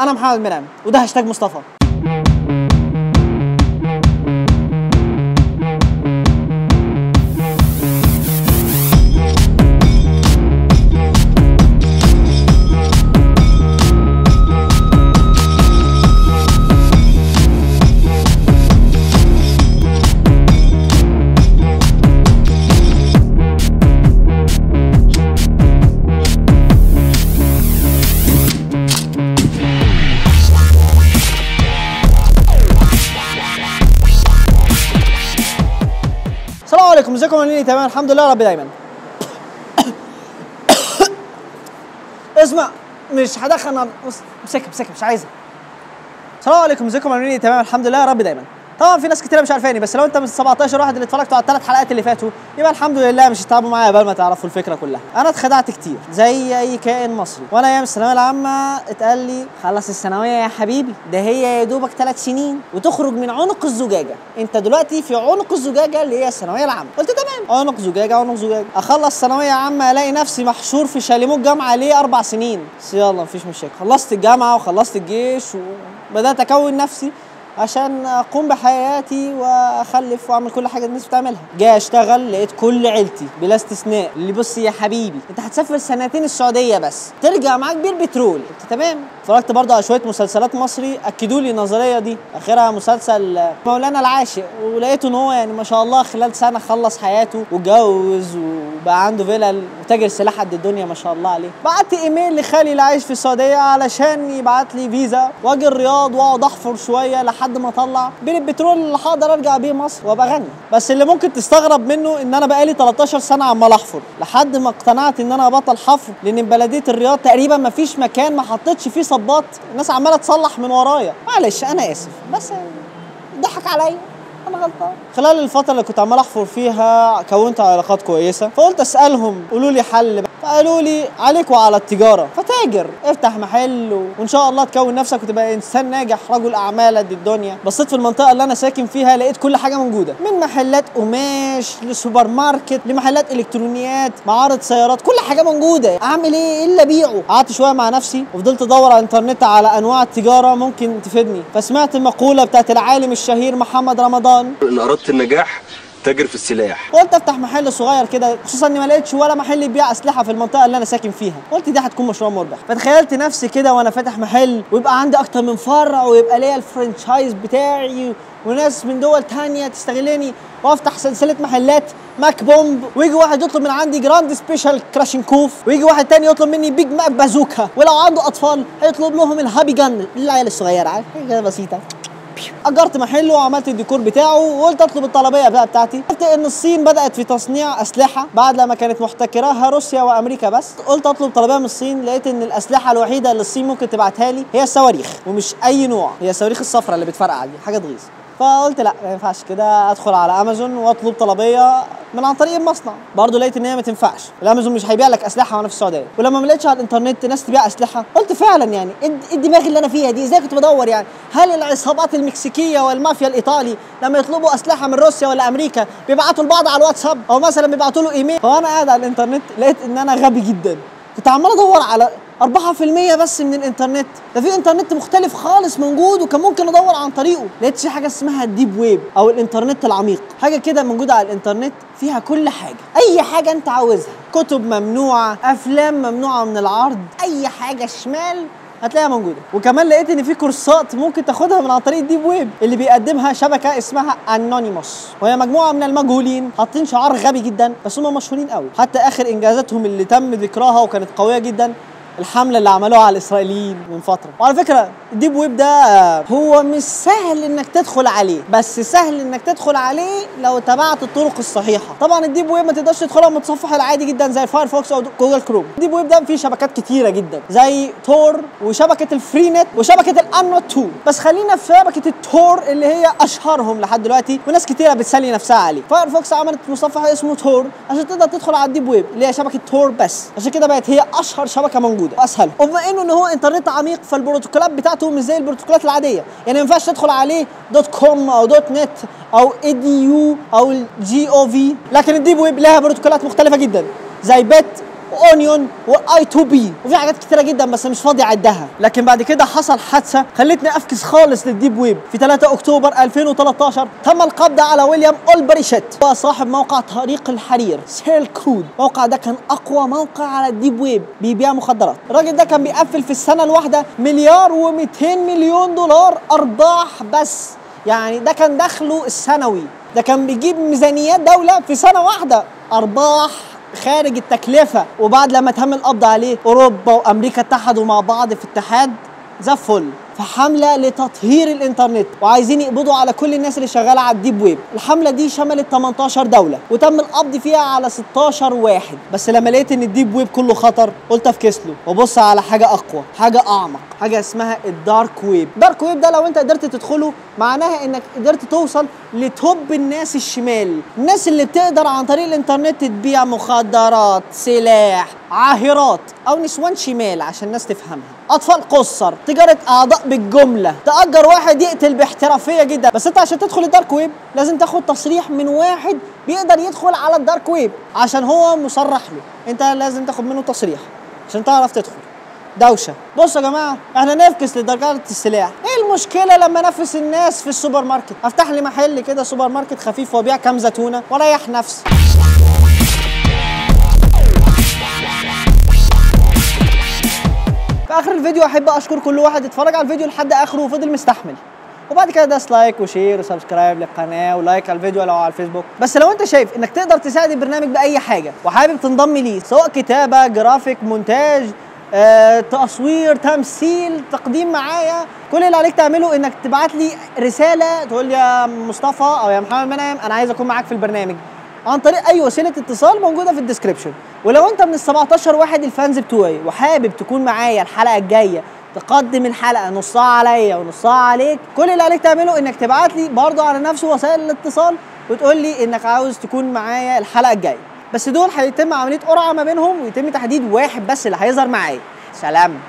أنا محمد منعم وده هاشتاج مصطفى. ازيكم عاملين تمام الحمد لله رب دايما. اسمع مش هدخن بص امسكها امسكها مش عايزها السلام عليكم ازيكم عاملين تمام الحمد لله رب دايما. طبعا في ناس كتير مش عارفاني بس لو أنت من ال 17 واحد اللي اتفرجتوا على الثلاث حلقات اللي فاتوا يبقى الحمد لله مش هتتعبوا معايا قبل ما تعرفوا الفكرة كلها. أنا اتخدعت كتير زي أي كائن مصري. وأنا أيام الثانوية العامة اتقال لي خلص الثانوية يا حبيبي ده هي يا دوبك ثلاث سنين وتخرج من عنق الزجاجة. أنت دلوقتي في عنق الزجاجة اللي هي الثانوية العامة. قلت تمام عنق زجاجة عنق زجاجة. أخلص ثانوية عامة ألاقي نفسي محشور في شاليمو الجامعة ليه أربع سنين. بس يلا مفيش مشاكل. خلصت الجامعة وخلصت الجيش وبدات أكون نفسي عشان اقوم بحياتي واخلف واعمل كل حاجة الناس بتعملها. جاي اشتغل لقيت كل عيلتي بلا استثناء. اللي بص يا حبيبي انت هتسافر سنتين السعودية بس ترجع معاك بير بترول. انت تمام؟ اتفرجت برضه على شوية مسلسلات مصري أكدوا لي النظرية دي. آخرها مسلسل مولانا العاشق ولقيته إن هو يعني ما شاء الله خلال سنة خلص حياته واتجوز وبقى عنده فيلل وتاجر سلاح قد الدنيا ما شاء الله عليه. بعت إيميل لخالي اللي عايش في السعودية علشان يبعت لي فيزا. واجي الرياض واقعد أحفر شوية لحد ما أطلع بير البترول اللي هقدر أرجع بيه مصر وأبقى غني بس اللي ممكن تستغرب منه إن أنا بقالي 13 سنة عمال أحفر لحد ما اقتنعت إن أنا ابطل حفر لأن بلدية الرياض تقريبا ما فيش مكان ما حطيتش فيه صباعي الناس عمالة تصلح من ورايا. معلش أنا آسف. بس ضحك عليا. أنا غلطان. خلال الفترة اللي كنت عمال أحفر فيها كونت علاقات كويسة فقلت أسألهم قولوا لي حل. فقالوا لي عليك وعلى التجارة. فتاجر افتح محل. وإن شاء الله تكون نفسك وتبقى إنسان ناجح رجل أعمال قد الدنيا. بصيت في المنطقة اللي أنا ساكن فيها لقيت كل حاجة موجودة. من محلات قماش لسوبر ماركت لمحلات إلكترونيات معارض سيارات كل حاجة موجودة. أعمل إيه؟ الا أبيعه؟ قعدت شوية مع نفسي وفضلت أدور على الإنترنت على أنواع التجارة ممكن تفيدني. فسمعت المقولة بتاعت العالم الشهير محمد رمضان. إن أردت النجاح تاجر في السلاح. قلت افتح محل صغير كده خصوصا إني ما لقيتش ولا محل يبيع أسلحة في المنطقة اللي أنا ساكن فيها. قلت دي هتكون مشروع مربح. فتخيلت نفسي كده وأنا فاتح محل ويبقى عندي أكتر من فرع ويبقى ليا ال franchise بتاعي وناس من دول تانية تستغلني وأفتح سلسلة محلات Mac Bomb. ويجي واحد يطلب من عندي grand special كلاشنكوف ويجي واحد تاني يطلب مني Big Mac بازوكا. ولو عنده أطفال هيطلب لهم ال happy gun. للعيال الصغيرة عارف حاجة بسيطة. أجرت محل وعملت الديكور بتاعه وقلت أطلب الطلبية بقى بتاعتي. عرفت إن الصين بدأت في تصنيع أسلحة بعد لما كانت محتكراها روسيا وأمريكا بس. قلت أطلب طلبية من الصين لقيت إن الأسلحة الوحيدة اللي الصين ممكن تبعتها لي هي الصواريخ ومش أي نوع. هي الصواريخ الصفراء اللي بتفرقع دي حاجة تغيظ. فقلت لا ما ينفعش كده أدخل على أمازون وأطلب طلبية من عن طريق المصنع. برضه لقيت إن هي ما تنفعش. الأمازون مش هيبيع لك أسلحة وأنا في السعودية. ولما ما لقيتش على الإنترنت ناس تبيع أسلحة. قلت فعلا يعني إيه الدماغ اللي أنا فيها دي إزاي كنت بدور يعني؟ هل العصابات المكسيكية والمافيا الإيطالي لما يطلبوا أسلحة من روسيا ولا أمريكا بيبعتوا لبعض على الواتساب أو مثلا بيبعتوا له إيميل؟ فانا قاعد على الإنترنت لقيت إن أنا غبي جدا. كنت عمال أدور على 4% بس من الإنترنت. ده في إنترنت مختلف خالص موجود وكان ممكن أدور عن طريقه. لقيت في حاجة اسمها ال deep web أو الإنترنت العميق. حاجة كده موجودة على الإنترنت فيها كل حاجة. أي حاجة أنت عاوزها. كتب ممنوعة أفلام ممنوعة من العرض أي حاجة شمال هتلاقيها موجودة. وكمان لقيت إن في كورسات ممكن تاخدها من عن طريق ال deep web اللي بيقدمها شبكة اسمها Anonymous وهي مجموعة من المجهولين حاطين شعار غبي جدا بس هم مشهورين قوي. حتى آخر إنجازاتهم اللي تم ذكرها وكانت قوية جدا الحملة اللي عملوها على الإسرائيليين من فترة. وعلى فكرة ال deep web ده هو مش سهل إنك تدخل عليه بس سهل إنك تدخل عليه لو تبعت الطرق الصحيحة. طبعا ال deep web ما تقدرش تدخلها من المتصفح العادي جدا زي ال Firefox أو Google Chrome ال deep web ده فيه شبكات كتيرة جدا زي Tor وشبكة ال Freenet وشبكة ال I2P بس خلينا في شبكة ال Tor اللي هي أشهرهم لحد دلوقتي وناس كتيرة بتسلي نفسها عليه. Firefox عملت متصفح اسمه Tor عشان تقدر تدخل على ال deep ويب اللي هي شبكة Tor بس. عشان كده بقت هي أشهر شبكة موجودة. واسهل وبما إنه ان هو إنترنت عميق فالبروتوكولات بتاعته مش زي البروتوكولات العادية. يعني ما ينفعش تدخل عليه dot com أو dot net أو edu أو ال gov لكن ال deep web لها بروتوكولات مختلفة جدا. زي bit و onion و I2P وفي حاجات كتيرة جدا بس مش فاضي اعدها لكن بعد كده حصل حادثة خلتني أفكس خالص لل deep web. في 3 أكتوبر 2013 تم القبض على ويليام أولبريشت هو صاحب موقع طريق الحرير Silk Road الموقع ده كان أقوى موقع على ال deep web بيبيع مخدرات. الراجل ده كان بيقفل في السنة الواحدة مليار و200 مليون دولار أرباح بس. يعني ده كان دخله السنوي. ده كان بيجيب ميزانيات دولة في سنة واحدة أرباح خارج التكلفة وبعد لما تم القبض عليه أوروبا وأمريكا اتحدوا مع بعض في اتحاد زي الفل في حملة لتطهير الإنترنت وعايزين يقبضوا على كل الناس اللي شغالة على ال deep web. الحملة دي شملت 18 دولة وتم القبض فيها على 16 واحد. بس لما لقيت إن ال deep web كله خطر قلت أفكس له. وبص على حاجة أقوى حاجة أعمق حاجة اسمها ال dark web. ال dark web ده لو أنت قدرت تدخله معناها إنك قدرت توصل ل top الناس الشمال. الناس اللي بتقدر عن طريق الإنترنت تبيع مخدرات سلاح عاهرات أو نسوان شمال عشان الناس تفهمها. أطفال قصر تجارة أعضاء بالجملة. تاجر واحد يقتل باحترافية جدا. بس أنت عشان تدخل ال dark web لازم تاخد تصريح من واحد بيقدر يدخل على ال dark web عشان هو مصرح له. أنت لازم تاخد منه تصريح عشان تعرف تدخل. دوشة. بصوا يا جماعة إحنا نفكس لتجارة السلاح. إيه المشكلة لما أنافس الناس في السوبر ماركت؟ أفتح لي محل كده سوبر ماركت خفيف وأبيع كام زيتونه وأريح نفسي. في آخر الفيديو أحب أشكر كل واحد اتفرج على الفيديو لحد آخره وفضل مستحمل. وبعد كده داس like و share و subscribe للقناة و like على الفيديو لو على الفيسبوك. بس لو أنت شايف إنك تقدر تساعد البرنامج بأي حاجة وحابب تنضم ليه سواء كتابة جرافيك مونتاج آه، تصوير تمثيل تقديم معايا كل اللي عليك تعمله إنك تبعت لي رسالة تقول لي يا مصطفى أو يا محمد منعم أنا عايز أكون معاك في البرنامج. عن طريق أي وسيلة اتصال موجودة في ال description ولو أنت من ال 17 واحد ال fans بتوعي وحابب تكون معايا الحلقة الجاية تقدم الحلقة نصها عليا ونصها عليك كل اللي عليك تعمله إنك تبعت لي برضه على نفس وسائل الاتصال وتقول لي إنك عاوز تكون معايا الحلقة الجاية. بس دول هيتم عملية قرعة ما بينهم ويتم تحديد واحد بس اللي هيظهر معايا. سلام.